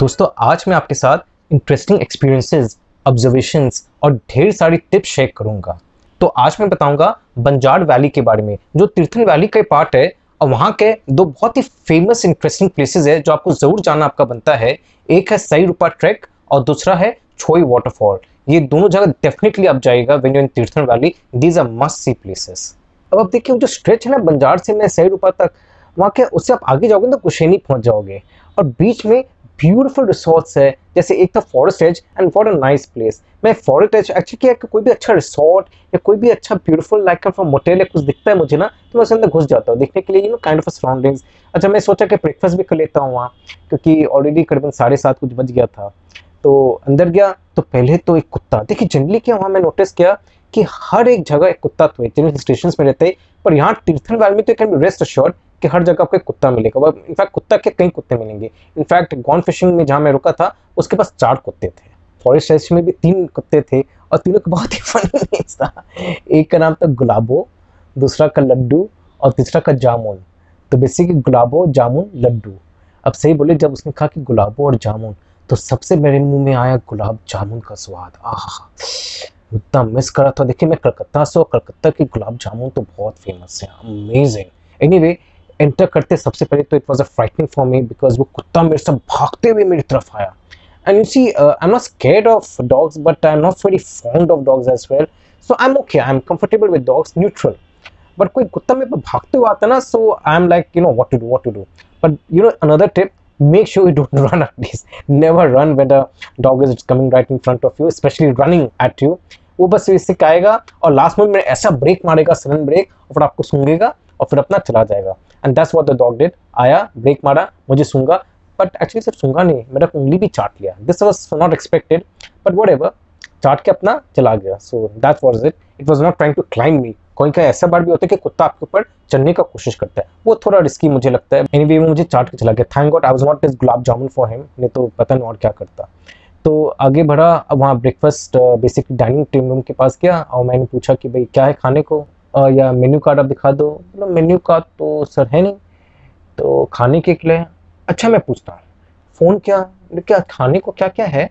दोस्तों, आज मैं आपके साथ इंटरेस्टिंग एक्सपीरियंसेस ऑब्जर्वेशंस और ढेर सारी टिप्स शेयर करूँगा। तो आज मैं बताऊँगा बंजार वैली के बारे में, जो तीर्थन वैली का पार्ट है, और वहाँ के दो बहुत ही फ़ेमस इंटरेस्टिंग प्लेसेस है, जो आपको ज़रूर जाना आपका बनता है। एक है सही रूपा ट्रैक और दूसरा है छोई वाटरफॉल ये दोनों जगह डेफिनेटली आप जाएगा when you in Tirthan valley these are must see places अब आप देखिए जो स्ट्रेच है ना, बंजार से मैं सही रूपा तक, वहाँ के उससे आप आगे जाओगे तो कुशेनी पहुँच जाओगे। और बीच में ब्यूटीफुल रिसोर्ट्स है, जैसे एक था forest edge and what a nice place मैं फॉरेस्ट एज एक्चुअली क्या कोई भी अच्छा रिसोर्ट या कोई भी अच्छा ब्यूटीफुल लाइक फ्रॉम मोटेल या कुछ दिखता है मुझे ना तो मैं उसके अंदर घुस जाता हूँ, देखने के लिए you know kind of surroundings अच्छा मैं सोचा कि ब्रेकफास्ट भी कर लेता हूँ वहाँ, क्योंकि ऑलरेडी करीबन साढ़े सात कुछ बज गया था। तो अंदर गया तो पहले तो एक कुत्ता। देखिए जनरली क्या वहाँ मैं नोटिस किया कि हर एक जगह एक कुत्ता तो है जिन स्टेशन में रहते हैं, पर यहाँ तीर्थन वैल में तो कैन बी रेस्ट अश्योर्ड कि हर जगह आपको कुत्ता मिलेगा। इनफैक्ट कुत्ता के कई कुत्ते मिलेंगे। इनफैक्ट गॉन फिशिंग में जहाँ मैं रुका था, उसके पास चार कुत्ते थे। फॉरेस्ट रेस्ट में भी तीन कुत्ते थे और तीनों का बहुत ही फनी था। एक का नाम था गुलाबो, दूसरा का लड्डू और तीसरा का जामुन। तो बेसिकली गुलाबो, जामुन, लड्डू। अब सही बोले, जब उसने कहा कि गुलाबो और जामुन तो सबसे मेरे मुँह में आया गुलाब जामुन का स्वाद। आह, इतना मिस करा था। देखिए, मैं कलकत्ता से और कलकत्ता के गुलाब जामुन तो बहुत फ़ेमस है। अमेजिंग एनी एनीवे एंटर करते सबसे पहले तो it was a frightening for me because वो कुत्ता मेरे से भागते हुए मेरी तरफ़ आया। And you see I am not scared of dogs but I am not very fond of dogs as well so I am okay I am comfortable with dogs neutral but कोई कुत्ता मेरे पर भागते हुए आता ना so I am like you know what to do what to do but you know another tip make sure you don't run at least. Never run when the dog is coming right in front of you, especially running at you. वो बस इससे आएगा और last में ऐसा break मारेगा sudden break और फिर आपको सूंघेगा और फिर अपना चला जाएगा। And that's what the dog did आया ब्रेक मारा, मुझे सूँगा बट एक्चुअली सिर्फ़ सूँगा नहीं, मेरा उंगली भी चाट लिया। This was not expected but whatever चाट के अपना चला गया। So that was it it was not trying to climb me कोई का ऐसा बार भी होता है कि कुत्ता आपके ऊपर चढ़ने का कोशिश करता है। वो थोड़ा रिस्की मुझे लगता है। एनी वो मुझे चाट के चला गया। Thank God I was not is gulab jamun for him नहीं तो पता नहीं और क्या करता। तो आगे बढ़ा वहाँ breakfast basically dining table room के पास गया। और मैंने पूछा कि भाई, क्या है खाने को? या मेन्यू कार्ड आप दिखा दो। मतलब मेन्यू कार्ड तो सर है नहीं तो खाने के लिए। अच्छा मैं पूछता हूँ, फ़ोन क्या क्या खाने को क्या क्या है?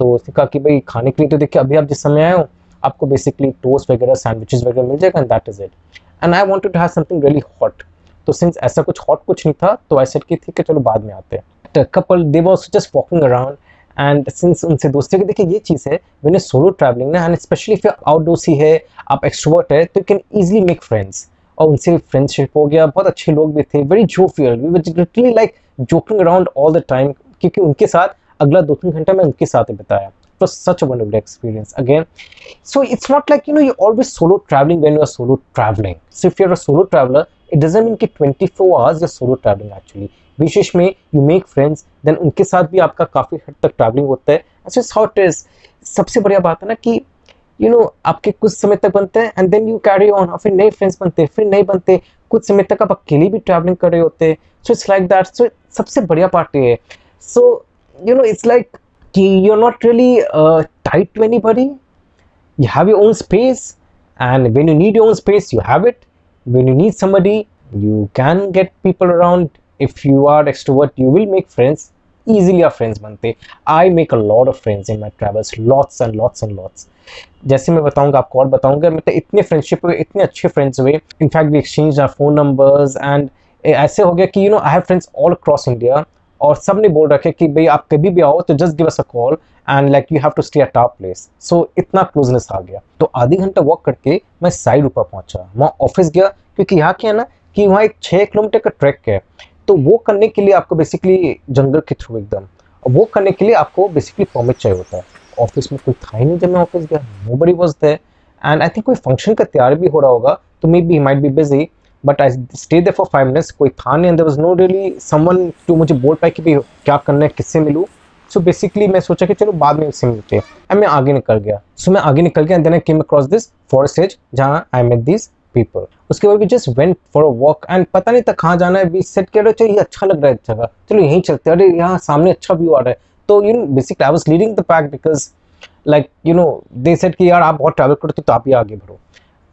तो उसने कहा कि भाई, खाने के लिए तो देखिए, अभी आप जिस समय आए हो, आपको बेसिकली टोस्ट वगैरह सैंडविचेस वगैरह मिल जाएगा and that is it and I want to have something really hot तो सिंस ऐसा कुछ हॉट कुछ नहीं था तो ऐसे की थी कि चलो बाद में आते हैं। Couple they was just walking around and since उनसे दोस्तों की, देखिए, ये चीज़ है, मैंने सोलो ट्रैवलिंग ना एंड स्पेशली फिर आउटडोर सी है, आप एक्सपर्ट है तो you can easily make friends और उनसे फ्रेंडशिप हो गया, बहुत अच्छे लोग भी थे very jovial we wittily like joking around all the time क्योंकि उनके साथ अगला दो तीन घंटा मैं उनके साथ ही बताया। तो such a experience again so it's not like you know you always solo travelling when you are solo travelling so you are solo traveller it doesn't mean twenty four hours या सोलो ट्रैवलिंग एक्चुअली विशेष में you make friends then उनके साथ भी आपका काफ़ी हद तक ट्रैवलिंग होता है। ऐसे शॉर्ट इज़ सबसे बढ़िया बात है ना कि यू you नो know, आपके कुछ समय तक बनते हैं and then you carry on और फिर नए फ्रेंड्स बनते हैं फिर नए बनते। कुछ समय तक आप अकेले भी ट्रैवलिंग कर रहे होते हैं। So it's like that so सबसे बढ़िया पार्ट ये है। So you know it's like कि you are not really tied to anybody you have your own space and when you need your own space you have it when you need somebody you can get people around. If you are extrovert, you will make friends. Easily our friends बनते I make a lot of friends in my travels. Lots and lots and lots. जैसे मैं बताऊँगा, आपको और बताऊँगा मतलब इतने friendship हुए, इतने अच्छे फ्रेंड्स हुए। In fact we exchange our phone numbers and ऐसे हो गया कि you know I have friends all across India और सबने बोल रखे कि, भाई, आप कभी भी आओ तो just give us a call and like you have to stay a top place so इतना क्लोजनेस आ गया। तो आधी घंटा वॉक करके मैं साइड ऊपर पहुँचा। वहाँ ऑफ़िस गया, क्योंकि यहाँ क्या है ना कि वहाँ एक छः किलोमीटर का ट्रैक है। तो वो करने के लिए आपको बेसिकली जंगल के थ्रू एकदम। वो करने के लिए आपको बेसिकली परमिट चाहिए होता है। ऑफ़िस में कोई था ही नहीं जब मैं ऑफ़िस गया। Nobody was there and I think कोई फ़ंक्शन का तैयार भी हो रहा होगा तो maybe might be busy but I stay there for five minutes कोई था नहीं there was no really someone to मुझे बोल पाए कि भाई क्या करना है किससे मिलूँ। सो बेसिकली मैं सोचा कि चलो बाद में उससे मिलते हैं। एंड मैं आगे निकल गया। सो so, मैं आगे निकल गया and then I came across this forest edge जहाँ आई मेट दिस पीपल उसके बाद just went for a walk and पता नहीं था कहाँ जाना है बीच सेट कर रहे चलो ये अच्छा लग रहा है जगह। चलो यहीं चलते अरे यहाँ सामने अच्छा व्यू आ रहा है। तो you know basically I was leading the pack because like you know they said कि यार आप बहुत ट्रैवल करते हो तो आप ही आगे बढ़ो।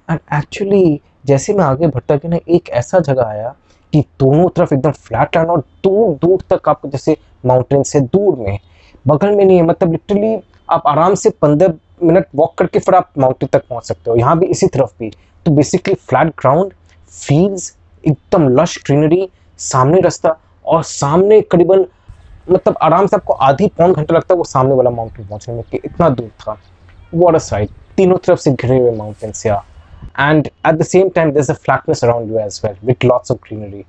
एंड एक्चुअली जैसे मैं आगे बढ़ता गया ना, एक ऐसा जगह आया कि दोनों तरफ़ एकदम फ्लैट लैंड और दूर दूर तक आपको जैसे माउंटेन से दूर में, बगल में नहीं है मतलब लिटरली आप आराम से पंद्रह मिनट वॉक करके फिर आप माउंटेन तक पहुँच सकते हो। यहाँ भी इसी तरफ़ भी। तो बेसिकली फ्लैट ग्राउंड फील्ड्स एकदम लश ग्रीनरी सामने रास्ता और सामने करीबन मतलब आराम से आपको आधी पौन घंटा लगता है वो सामने वाला माउंटेन पहुँचने में कि इतना दूर था। वॉट अ साइड तीनों तरफ़ से घिरे हुए माउंटेन्स या and at the same time there's a flatness around you as well, with lots of greenery.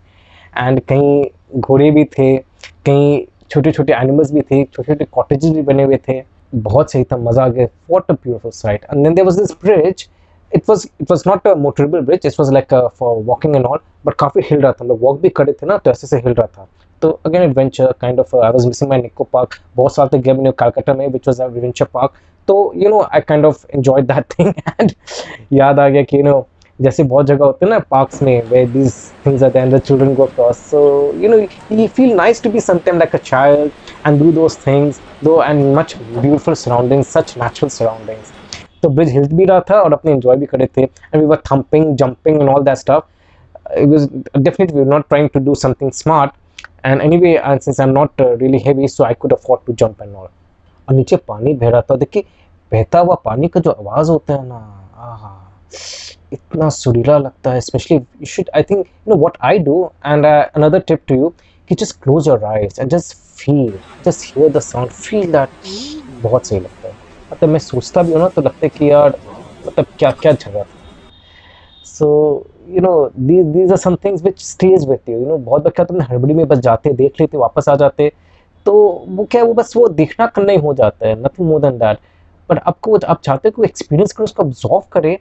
And कहीं घोड़े भी थे, कहीं छोटे छोटे एनिमल्स भी थे छोटे छोटे कॉटेजेस भी बने हुए थे। बहुत सही था, मज़ा आ गया। What a beautiful sight and then there was this bridge it was it was not a motorable bridge it was like for walking and all but काफ़ी हिल रहा था हम लोग वॉक भी करे थे ना तो ऐसे से हिल रहा था तो again adventure kind of I was missing my Nicco park बहुत साल तक गया मैंने कलकत्ता में विच वाज एडवेंचर पार्क तो you know I kind of enjoy that thing and याद आ गया कि यू नो जैसे बहुत जगह होते हैं ना पार्क्स में way this things are and the children go cross so you know you feel nice to be sometime like a child and do those things though and much beautiful surroundings such natural surroundings तो bridge हिल भी रहा था और अपने enjoy भी करे थे। And we were thumping jumping and all that stuff it was definitely we were not trying to do something smart. And anyway and since i'm not uh, really heavy so i could afford to jump and all. और नीचे पानी बह रहा था। देखिए बहता हुआ पानी का जो आवाज़ होता है ना आहा इतना सुरीला लगता है। Specially you should I think you know what I do and another tip to you कि just close your eyes and just feel just hear the sound feel that बहुत सही लगता है। मतलब मैं सोचता भी हूँ ना तो लगता है कि यार मतलब क्या क्या जगह। So you know these these are some things which stays with you you know बहुत बार क्या तुमने हड़बड़ी में बस जाते, देख लेते, वापस आ जाते तो वो क्या वो बस वो देखना करना ही हो जाता है nothing more than that but आपको आप चाहते हो कि एक्सपीरियंस करें, उसको ऑब्जॉर्व करें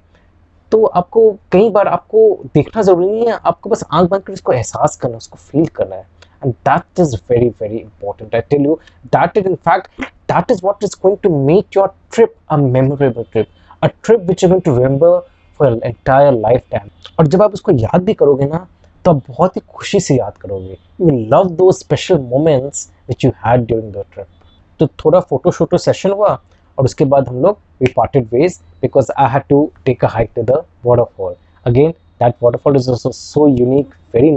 तो आपको कई बार आपको देखना ज़रूरी नहीं है, आपको बस आँख बंद कर उसको एहसास करना उसको फील करना है। and that is very very important i tell you that is in fact that is what is going to make your trip a memorable trip a trip which you're going to remember for an entire lifetime और जब आप उसको याद भी करोगे ना तो आप बहुत ही खुशी से याद करोगे you love those special moments which you had during the trip तो थोड़ा फोटो शोटो सेशन हुआ और उसके बाद हम लोग we parted ways because I had to take a hike to the waterfall again that waterfall is also so unique very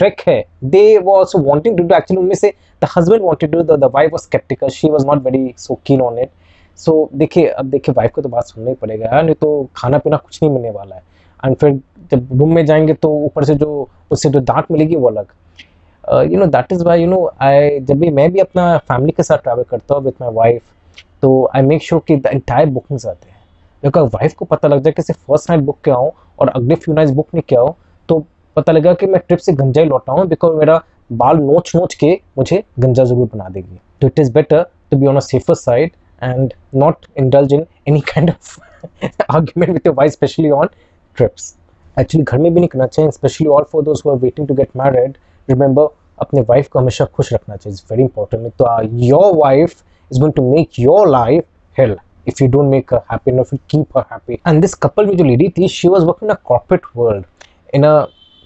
trek है. दे वो also wanting to do actually उनमें से the husband wanted to the wife was sceptical she was not very so keen on it सो देखिए, अब देखिए wife को तो बात सुनना ही पड़ेगा यार, नहीं तो खाना पीना कुछ नहीं मिलने वाला है. एंड फिर जब रूम में जाएँगे तो ऊपर से जो, उससे जो डांट मिलेगी वो अलग. You know that is why you know I जब भी मैं भी अपना फैमिली के साथ ट्रैवल करता हूँ विथ माई वाइफ तो आई मेक श्योर कि द इंटायर बुकिंग्स आते हैं. बिकॉज़ वाइफ को पता लग जाए कि सिर्फ़ फ़र्स्ट नाइट बुक किया हूँ और अगले फ्यू नाइट बुक नहीं किया हो पता लगा कि मैं ट्रिप से गंजा ही लौटा हूँ बिकॉज़ मेरा बाल नोच नोच के मुझे गंजा ज़रूर बना देगी। तो it is better to be on a safer side and not indulge in any kind of argument with wife specially on trips actually घर में भी नहीं करना चाहिए specially all for those who are waiting to get married remember अपने wife को हमेशा खुश रखना चाहिए। इट्स वेरी इंपॉर्टेंट तो your wife is going to make your life hell you don't make her happy enough, you keep her happy. And this couple में जो lady थी she was working in a corporate world in a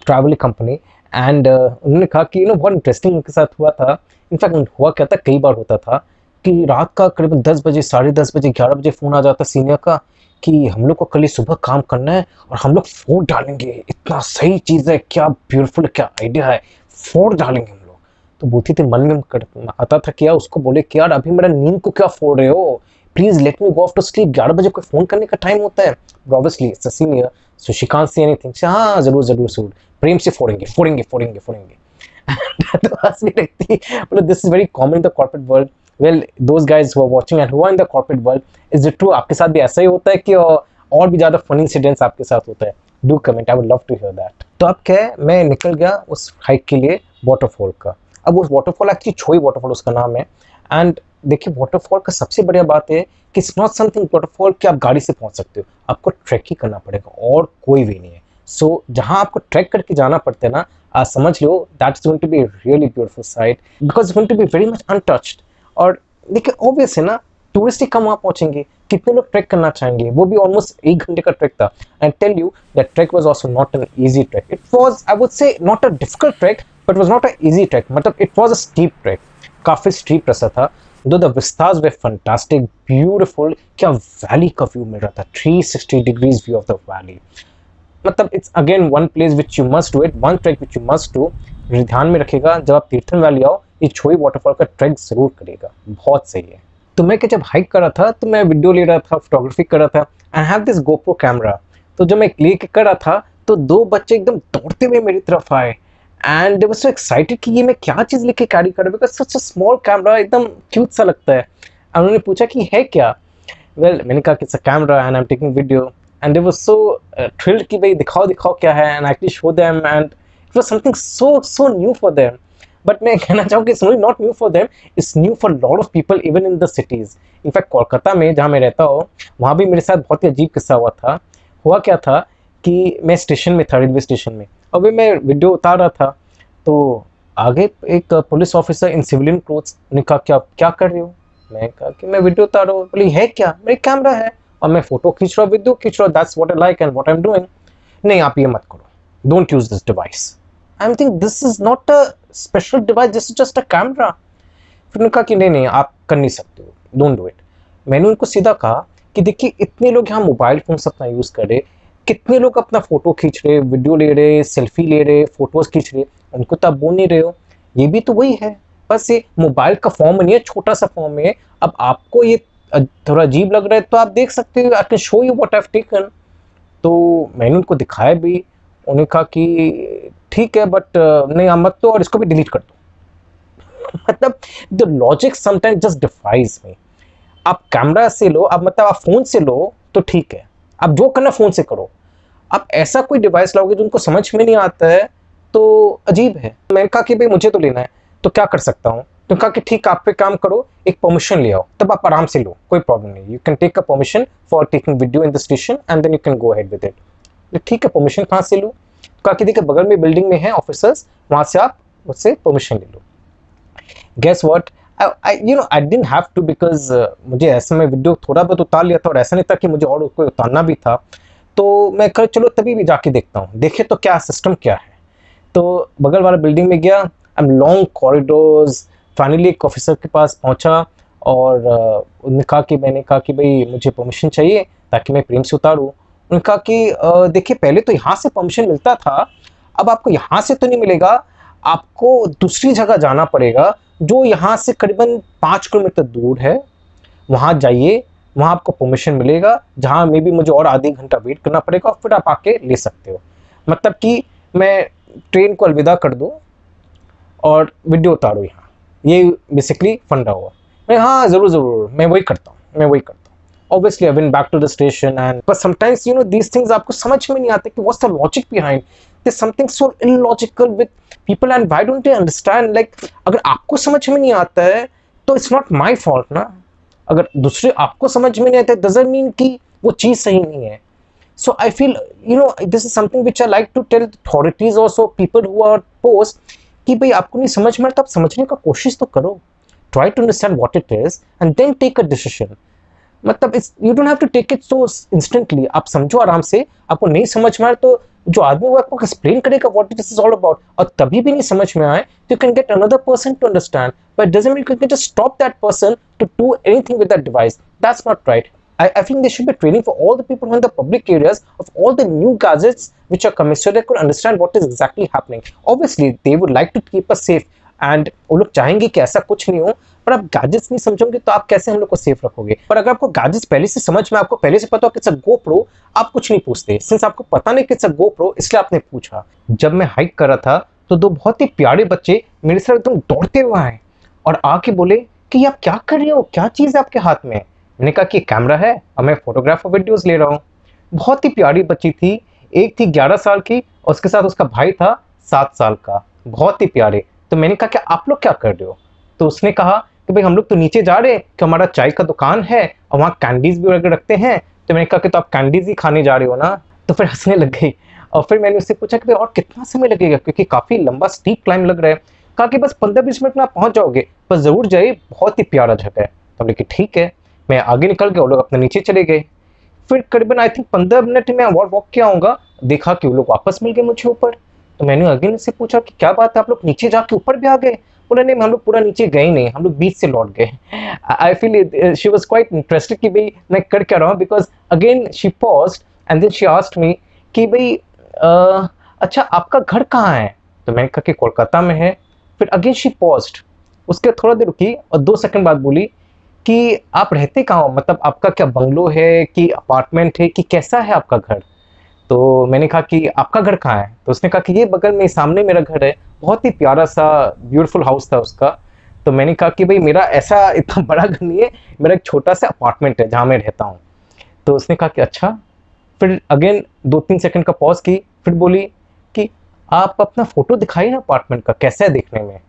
company and uh, उन्होंने कहा कि you know बहुत interesting उनके साथ हुआ था। इनफैक्ट हुआ क्या था? कई बार होता था कि रात का करीबन दस बजे साढ़े दस बजे ग्यारह बजे फ़ोन आ जाता सीनियर का कि हम लोग को कल सुबह काम करना है और हम लोग फोड़ डालेंगे। इतना सही चीज़ है क्या ब्यूटीफुल क्या आइडिया है। फोड़ डालेंगे हम लोग। तो बोलती थी मन में आता था क्या उसको बोले कि यार अभी मेरा नींद को क्या फोड़ रहे हो? Please let me go off to sleep ग्यारह बजे कोई फ़ोन करने का टाइम होता है। Obviously it's senior so she can't see anything हाँ ज़रूर ज़रूर ज़रूर। प्रेम से फोड़ेंगे फोड़ेंगे फोड़ेंगे फोड़ेंगे। तो हंस भी रहती मतलब this is very common in the corporate world well those guys who are watching and who are in the corporate world is it true आपके साथ भी ऐसा ही होता है कि, और भी ज़्यादा फनी इंसिडेंट्स आपके साथ होता है? Do comment I would love to hear that तो अब क्या है? मैं निकल गया उस हाइक के लिए वाटरफॉल का। अब उस वाटरफॉल एक्चुअली छोई वाटरफॉल उसका नाम है। एंड देखिए वाटरफॉल का सबसे बढ़िया बात है कि इट्स नॉट समथिंग वाटरफॉल कि आप गाड़ी से पहुँच सकते हो। आपको ट्रैक ही करना पड़ेगा और कोई भी नहीं है। सो so, जहाँ आपको ट्रैक करके जाना पड़ता है ना आप समझ लो that is going to be really beautiful sight because going to be very much untouched और देखिए ऑब्वियस है ना टूरिस्ट ही कम वहाँ पहुँचेंगे। कितने लोग ट्रैक करना चाहेंगे? वो भी ऑलमोस्ट एक घंटे का ट्रैक था। And tell you that trek was also not an easy trek it was I would say not a difficult trek but was not a easy trek मतलब it was a steep trek काफ़ी steep रास्ता था। Though the vistas were fantastic beautiful क्या valley का view मिल रहा था 360 degrees view of the valley मतलब it's again one place which you must do it one trek which you must do ध्यान में रखेगा, जब आप तीर्थन वैली आओ, ये छोई वाटरफॉल का ट्रैक ज़रूर करेगा। बहुत सही है। तो मैं क्या जब हाइक कर रहा था तो मैं वीडियो ले रहा था फोटोग्राफी कर रहा था I have this GoPro camera तो जब मैं क्लिक कर रहा था तो दो बच्चे एकदम दौड़ते हुए मेरी तरफ़ आए। एंड दे सो एक्साइटेड कि ये मैं क्या चीज़ लेके कैरी कर because such a small camera एकदम क्यूट सा लगता है। उन्होंने पूछा कि है क्या? वेल well, मैंने कहा कि it's a camera and I am taking video and they was so thrilled कि भाई दिखाओ दिखाओ क्या है। And actually show them and it was something so so new for them but मैं कहना चाहूँ कि it's not new for them it's new for lot of people even in the cities in fact Kolkata में जहाँ मैं रहता हूँ वहाँ भी मेरे साथ बहुत ही अजीब किस्सा हुआ था। हुआ क्या था कि मैं स्टेशन में था रेलवे स्टेशन में। वे मैं वीडियो उतार रहा था तो आगे एक police officer in civilian clothes ने कहा, क्या क्या कर रहे हो? मैं कहा कि मैं वीडियो उतार रहा हूँ। बोली, है क्या? मेरे कैमरा है। और मैं फ़ोटो खींच रहा हूँ वीडियो खींच रहा that's what I like and what I am doing नहीं, आप ये मत करो। Don't use this device I am think this is not a special device this is just a camera फिर उन्होंने कहा कि नहीं नहीं, आप कर नहीं सकते हो। डोंट डू इट मैंने उनको सीधा कहा कि देखिए, इतने लोग यहाँ मोबाइल फ़ोन अपना यूज़ कर कितने लोग अपना फ़ोटो खींच रहे वीडियो ले रहे सेल्फी ले रहे फ़ोटोज़ खींच रहे, उनको तो आप बोल नहीं रहे हो। ये भी तो वही है। बस ये मोबाइल का फॉर्म नहीं है छोटा सा फॉर्म है। अब आपको ये थोड़ा अजीब लग रहा है तो आप देख सकते हो I can show you what I taken तो मैंने उनको दिखाया भी उन्हें कहा कि ठीक है बट नहीं, आप मत तो और इसको भी डिलीट कर दो। मतलब the logic sometime just defies में आप कैमरा से लो, आप मतलब आप फ़ोन से लो तो ठीक है। आप जो करना फ़ोन से करो। आप ऐसा कोई डिवाइस लाओगे जो उनको समझ में नहीं आता है तो अजीब है। मैंने कहा कि भाई मुझे तो लेना है तो क्या कर सकता हूँ? तो कहा कि ठीक, आप पे काम करो, एक परमिशन ले आओ, तब आप आराम से लो, कोई प्रॉब्लम नहीं। You can take a permission for taking video in the station and then you can go head with it ठीक है परमिशन कहाँ से लो? कहा कि देखिए, बगल में बिल्डिंग में है ऑफिसर्स वहाँ से आप उससे परमिशन ले लो। Guess what you know I didn't have to because मुझे ऐसे में वीडियो थोड़ा बहुत उतार लिया था और ऐसा नहीं था कि मुझे और कोई उतारना भी था। तो मैं कर चलो तभी भी जाके देखता हूँ। देखे तो क्या सिस्टम क्या है? तो बगल वाला बिल्डिंग में गया। I am long corridors finally एक ऑफिसर के पास पहुँचा और uh, उन्होंने कहा कि मैंने कहा कि भाई मुझे परमिशन चाहिए ताकि मैं प्रेम से उतारूँ। उन्होंने कहा कि देखिए पहले तो यहाँ से परमिशन मिलता था अब आपको यहाँ से तो नहीं मिलेगा आपको दूसरी जगह जाना पड़ेगा। जो यहाँ से करीबन पाँच किलोमीटर दूर है, वहाँ जाइए, वहाँ आपको परमिशन मिलेगा, जहाँ मे भी मुझे और आधे घंटा वेट करना पड़ेगा और फिर आप आके ले सकते हो। मतलब कि मैं ट्रेन को अलविदा कर दूँ और वीडियो उतारो यहाँ। ये बेसिकली फंडा हुआ। मैं हाँ ज़रूर ज़रूर, मैं वही करता हूँ, मैं वही करता हूँ। Obviously I back to the station and but sometimes you know these things आपको समझ में नहीं आते कि what's the logic behind there's something so illogical with people and why don't they understand like अगर आपको समझ में नहीं आता है तो इट्स नॉट माई फॉल्ट ना अगर दूसरे आपको समझ में नहीं आता डजेंट मीन कि वो चीज़ सही नहीं है so i feel you know this is something which i like to tell authorities also people who are post कि भाई आपको नहीं समझ में आता आप समझने का कोशिश तो करो try to understand what it is and then take a decision मतलब it's you don't have to take it so instantly आप समझो आराम से आपको नहीं समझ में आए तो जो आदमी वो आपको एक्सप्लेन करेगा what it is all about और तभी भी नहीं समझ में आए तो you can get another person to understand but doesn't mean you can just stop that person to do anything with that device that's not right I, I think there should be training for all the people in the public areas of all the new gadgets which are coming so they could understand what is exactly happening. Obviously, they would like to keep us safe and वो लोग चाहेंगे कि ऐसा कुछ नहीं हो, पर आप गैजेट्स नहीं समझोगे तो आप कैसे हम लोग को सेफ़ रखोगे? पर अगर आपको गैजेट्स पहले से समझ में, आपको पहले से पता हो कि गो प्रो आप कुछ नहीं पूछते। सिंस आपको पता नहीं कि गो प्रो इसलिए आपने पूछा। जब मैं हाइक कर रहा था तो दो बहुत ही प्यारे बच्चे मेरे साथ एकदम दौड़ते हुए आए और आके बोले कि आप क्या कर रहे हो? क्या चीज़ है आपके हाथ में? मैंने कहा कि कैमरा है और मैं फोटोग्राफ और वीडियोज़ ले रहा हूँ। बहुत ही प्यारी बच्ची थी, एक थी ग्यारह साल की और उसके साथ उसका भाई था सात साल का। बहुत ही प्यारे। तो मैंने कहा कि आप लोग क्या कर रहे हो? तो उसने कहा कि, भाई, हम लोग तो नीचे जा रहे हैं कि हमारा चाय का दुकान है और वहाँ कैंडीज भी वगैरह रखते हैं। तो मैंने कहा कि तो आप कैंडीज ही खाने जा रहे हो ना? तो फिर हंसने लग गई और फिर मैंने उससे पूछा कि, भाई, और कितना समय लगेगा? क्योंकि काफ़ी लंबा स्टीप क्लाइम लग रहा है। कहा कि, बस पंद्रह बीस मिनट में आप पहुँच जाओगे, बस ज़रूर जाइए, बहुत ही प्यारा जगह है। तो हमने कि ठीक है। मैं आगे निकल गया वो लोग अपने नीचे चले गए। फिर करीबन आई थिंक पंद्रह मिनट में और वॉक किया आऊँगा देखा कि वो लोग वापस मिल गए मुझे ऊपर। तो मैंने अगेन से पूछा कि क्या बात है आप लोग नीचे जाके ऊपर भी आ गए? बोले नहीं हम लोग पूरा नीचे गए नहीं हम लोग बीच से लौट गए I feel she was quite interested कि भाई मैं कर क्या रहा हूँ? Because again she paused and then she asked me कि भाई "अ, अच्छा आपका घर कहाँ है? तो मैंने कहा कि कोलकाता में है। फिर अगेन शी पॉस्ट उसके थोड़ा देर रुकी और दो सेकंड बाद बोली कि आप रहते कहाँ हो? मतलब आपका क्या बंगलो है? कि अपार्टमेंट है? कि कैसा है आपका घर? तो मैंने कहा कि आपका घर कहाँ है? तो उसने कहा कि ये बगल में, सामने मेरा घर है। बहुत ही प्यारा सा ब्यूटीफुल हाउस था उसका। तो मैंने कहा कि भाई, मेरा ऐसा इतना बड़ा घर नहीं है। मेरा एक छोटा सा अपार्टमेंट है जहाँ मैं रहता हूँ। तो उसने कहा कि अच्छा। फिर अगेन दो तीन सेकंड का पॉज की। फिर बोली कि, आप अपना फ़ोटो दिखाइए ना अपार्टमेंट का, कैसा है देखने में?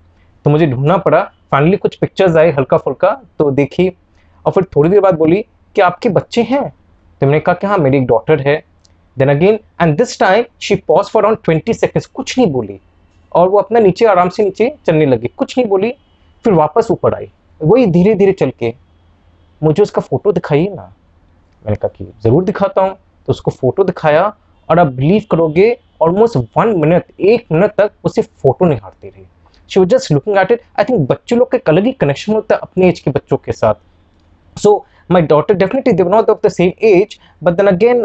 तो मुझे ढूंढना पड़ा। फाइनली कुछ पिक्चर्स आए हल्का फुल्का तो देखी। और फिर थोड़ी देर बाद बोली कि, आपके बच्चे हैं? तो मैंने कहा कि हाँ मेरी एक डॉटर है। Then again and this time she paused for around twenty seconds कुछ नहीं बोली। और वो अपना नीचे, आराम से नीचे चलने लगी। कुछ नहीं बोली, फिर वापस ऊपर आई। वही धीरे धीरे चल के, मुझे उसका फ़ोटो दिखाइए ना। मैंने कहा कि, ज़रूर दिखाता हूँ। तो उसको फ़ोटो दिखाया और आप बिलीव करोगे ऑलमोस्ट वन मिनट एक मिनट तक उसे फ़ोटो निहारती रही। She was just looking at it I think बच्चों लोग का एक अलग ही कनेक्शन होता है अपने एज के बच्चों के साथ। So my daughter definitely they not of the same age but then again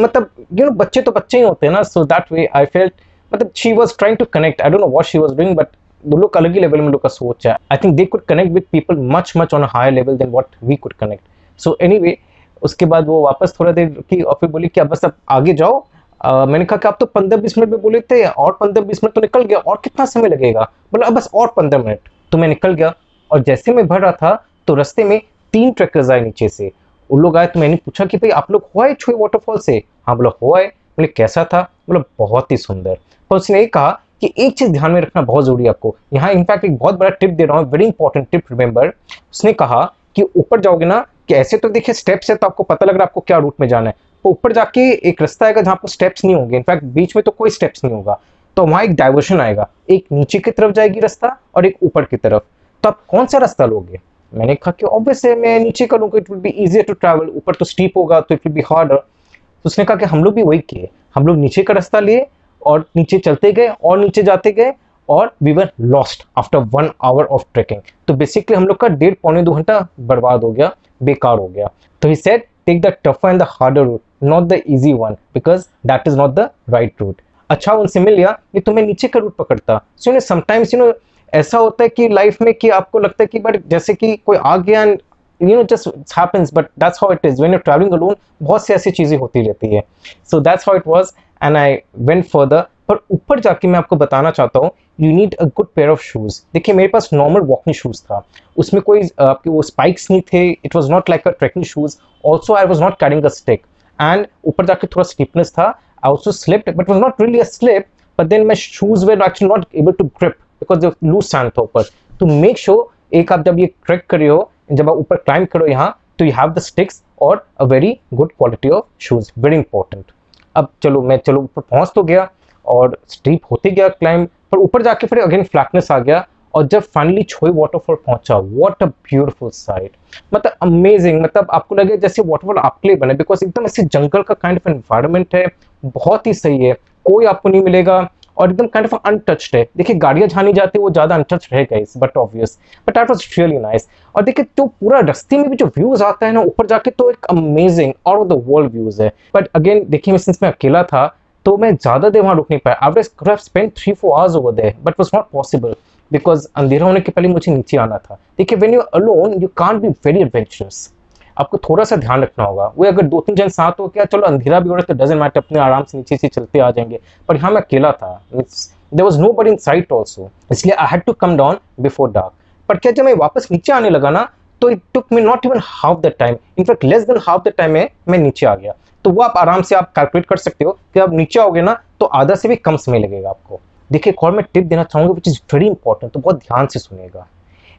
मतलब यू नो बच्चे तो बच्चे ही होते हैं ना so that way I felt मतलब she was trying to connect I don't know what she was doing but दो लोग अलग ही लेवल में लोग का सोच है. I think they could connect with people much much on higher level than what we could connect so anyway उसके बाद वो वापस थोड़ा देर की और फिर बोली कि अब बस अब आगे जाओ. Uh, मैंने कहा कि आप तो पंद्रह बीस मिनट में बोले थे और पंद्रह बीस मिनट तो निकल गया और कितना समय लगेगा? बोला अब बस और पंद्रह मिनट. तो मैं निकल गया और जैसे मैं भर रहा था तो रास्ते में तीन ट्रैकर्स आए नीचे से। उन लोग आए तो मैंने पूछा कि भाई, आप लोग हो आए छुए वाटरफॉल से? हाँ बोला हो। आए बोले, कैसा था? बोला, बहुत ही सुंदर। पर उसने ये कहा कि एक चीज़ ध्यान में रखना बहुत ज़रूरी है आपको। यहाँ इनफैक्ट एक बहुत बड़ा टिप दे रहा हूँ वेरी इंपॉर्टेंट टिप रिमेंबर उसने कहा कि ऊपर जाओगे ना, कि ऐसे तो देखिए स्टेप्स है तो आपको पता लग रहा है आपको क्या रूट में जाना है। तो ऊपर जाके एक रास्ता आएगा जहाँ पर स्टेप्स नहीं होंगे। इनफैक्ट बीच में तो कोई स्टेप्स नहीं होगा। तो वहाँ एक डाइवर्शन आएगा। एक नीचे की तरफ़ जाएगी रास्ता और एक ऊपर की तरफ़। तो आप कौन सा रास्ता लोगे? मैंने कहा कि ऑब्वियस है मैं नीचे का लूँगा it will be easier to travel ऊपर तो स्टीप होगा तो इट विल बी हार्डर तो उसने कहा कि हम लोग भी वही किए। हम लोग नीचे का रास्ता लिए और नीचे चलते गए और नीचे जाते गए और we were lost after one hour of trekking तो बेसिकली हम लोग का डेढ़, पौने दो घंटा बर्बाद हो गया, बेकार हो गया। तो he said take the tougher and the harder route not the easy one because that is not the right route अच्छा उनसे मिल गया कि तुम्हें नीचे का रूट पकड़ता। So you know sometimes you know ऐसा होता है कि लाइफ में कि आपको लगता है कि बट जैसे कि कोई आ गया and you know just happens but that's how it is when you travelling alone बहुत सी ऐसी चीज़ें होती रहती है. So that's how it was and I went further पर ऊपर जाके मैं आपको बताना चाहता हूँ you need a good pair of shoes देखिए, मेरे पास नॉर्मल वॉकिंग शूज़ था. उसमें कोई आपके वो स्पाइक्स नहीं थे. It was not like a trekking shoes also I was not carrying a stick and ऊपर जाके थोड़ा स्लिपनेस था. I also slipped but was not really a slip but then my shoes were actually not able to grip. The loose sand था ऊपर तो make sure, एक आप जब ये ट्रैक कर रहे हो, जब आप ऊपर क्लाइंब करो यहाँ तो यू हैव द स्टिक्स और a very good quality of shoes very important अब चलो, मैं चलो ऊपर पहुँच तो गया और स्टीप होते गया क्लाइंब पर ऊपर जाके फिर अगेन फ्लैटनेस आ गया और जब फाइनली छोई वाटरफॉल पहुँचा व्हाट अ ब्यूटीफुल साइट मतलब अमेजिंग मतलब आपको लगे जैसे वाटरफॉल आपके लिए बने बिकॉज़ एकदम ऐसे जंगल का काइंड ऑफ़ एनवायरमेंट है, बहुत ही सही है, कोई आपको नहीं मिलेगा। और एकदम काइंड ऑफ़ अनटच्ड है। देखिए, गाड़ियाँ जहाँ नहीं जाती, वो ज़्यादा अनटच रहेगा इस but obvious but that was really nice और देखिए जो पूरा रस्ते में भी जो व्यूज़ आता है ना, ऊपर जाके तो एक amazing out of the world views है। बट अगेन देखिए सिंस मैं अकेला था तो मैं ज़्यादा देर वहाँ रुक नहीं पाया। I could spend three four hours over there but was not possible because अंधेरा होने के पहले मुझे नीचे आना था। देखिए when you alone you can't be very adventurous आपको थोड़ा सा ध्यान रखना होगा। वो अगर दो तीन जन साथ हो क्या चलो अंधेरा भी हो रहा है तो डजेंट मैटर अपने आराम से नीचे से चलते आ जाएँगे। पर यहाँ मैं अकेला था। There was no but in sight also इसलिए I had to come down before dark पर क्या जब मैं वापस नीचे आने लगा ना तो it took me not even half the time in fact less than half the time में मैं नीचे आ गया। तो वो आप आराम से आप कैलकुलेट कर सकते हो कि आप नीचे आओगे ना तो आधा से भी कम समय लगेगा आपको। देखिए, एक और मैं टिप देना चाहूँगा विच इज़ वेरी इंपॉर्टेंट तो बहुत ध्यान से सुनेगा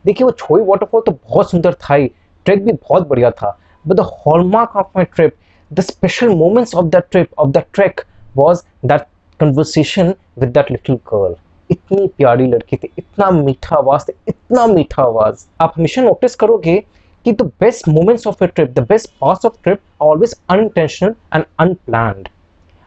देखिए, वो छोई वाटरफॉल तो बहुत सुंदर था ही। ट्रैक भी बहुत बढ़िया था, but the hallmark of my trip, the special moments of that trip, of that trek was that conversation with that little girl. इतनी प्यारी लड़की थी, इतना मीठा आवाज़ था, इतना मीठा आवाज़। आप हमेशा नोटिस करोगे कि the best moments of a trip the best parts of trip always unintentional and unplanned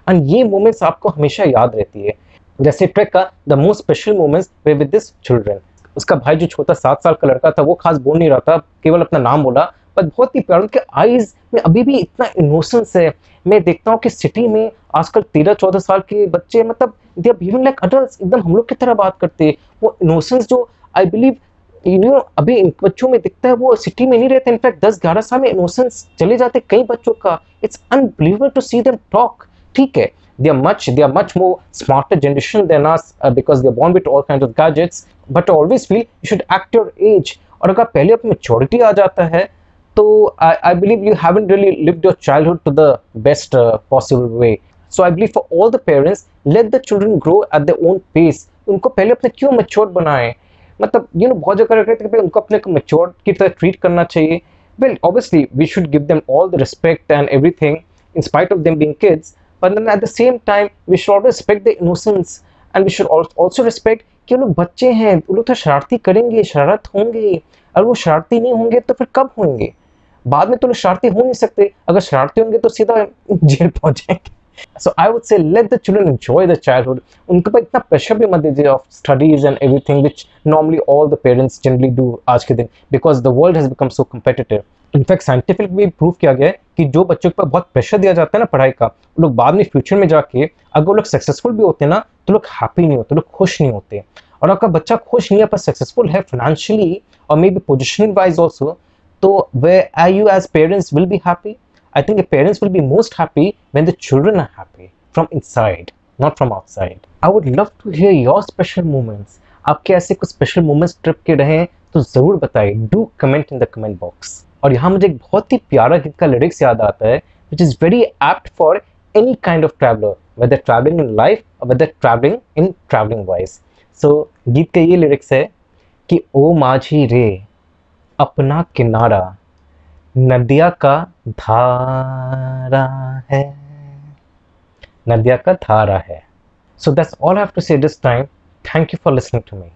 and ये मोमेंट्स आपको हमेशा याद रहती है। जैसे ट्रैक का the most special moments were with this children उसका भाई जो छोटा सात साल का लड़का था, वो खास बोल नहीं रहा था, केवल अपना नाम बोला। बट बहुत ही प्यार, उनके आईज में अभी भी इतना इमोशंस है। मैं देखता हूँ कि सिटी में आजकल तेरह चौदह साल के बच्चे मतलब they are behaving like adult एकदम हम लोग की तरह बात करते हैं। वो इमोशंस जो आई बिलीव यू नो अभी इन बच्चों में दिखता है, वो सिटी में नहीं रहते। इनफैक्ट दस ग्यारह साल में इमोशंस चले जाते कई बच्चों का। It's unbelievable to see them talk ठीक है? They are much they are much more smarter generation than us uh, because they're born with all kinds of gadgets. But I always feel you should act your age. और अगर पहले अब maturity आ जाता है तो I believe you haven't really lived your childhood to the best possible way so I believe for all the parents let the children grow at the own pace उनको पहले अपने क्यों मेच्योर बनाएँ? मतलब यू नो बहुत जगह रहते हैं उनको अपने मेच्योर की तरह ट्रीट करना चाहिए। Well obviously we should give them all the respect and everything in spite of them being kids. But then at the same time we should always respect the innocence and we should also respect कि लोग बच्चे हैं वो लोग तो शरारती करेंगे शरारत होंगे और वो शरारती नहीं होंगे तो फिर कब होंगे बाद में तो लोग शरारती हो नहीं सकते अगर शरारती होंगे तो सीधा जेल पहुँच so I would say let the children enjoy the childhood उनके पर इतना प्रेशर भी मत दीजिए of studies and everything which normally all the parents generally do आज के दिन because the world has become so competitive in fact scientific भी प्रूव किया गया है कि जो बच्चों पर बहुत प्रेशर दिया जाता है ना पढ़ाई का वो लोग बाद में फ्यूचर में जाके अगर वो लोग सक्सेसफुल भी होते ना तो लोग हैप्पी नहीं होते लोग खुश नहीं होते और अगर बच्चा खुश नहीं है पर सक्सेसफुल है फाइनेंशियली और maybe position wise also तो way I you as parents will be happy think the parents will be most happy when the children are happy from inside, not from outside. I would love to hear your special moments. आपके ऐसे कुछ special moments trip के रहे तो ज़रूर बताइए do comment in the comment box और यहाँ मुझे एक बहुत ही प्यारा गीत का लिरिक्स याद आता है which is very apt for any kind of traveler, whether traveling in life or whether traveling in traveling wise. So गीत का ये लिरिक्स है कि ओ माझी रे अपना किनारा नदिया का धारा है नदिया का धारा है। So that's all have to say this time thank you for listening to me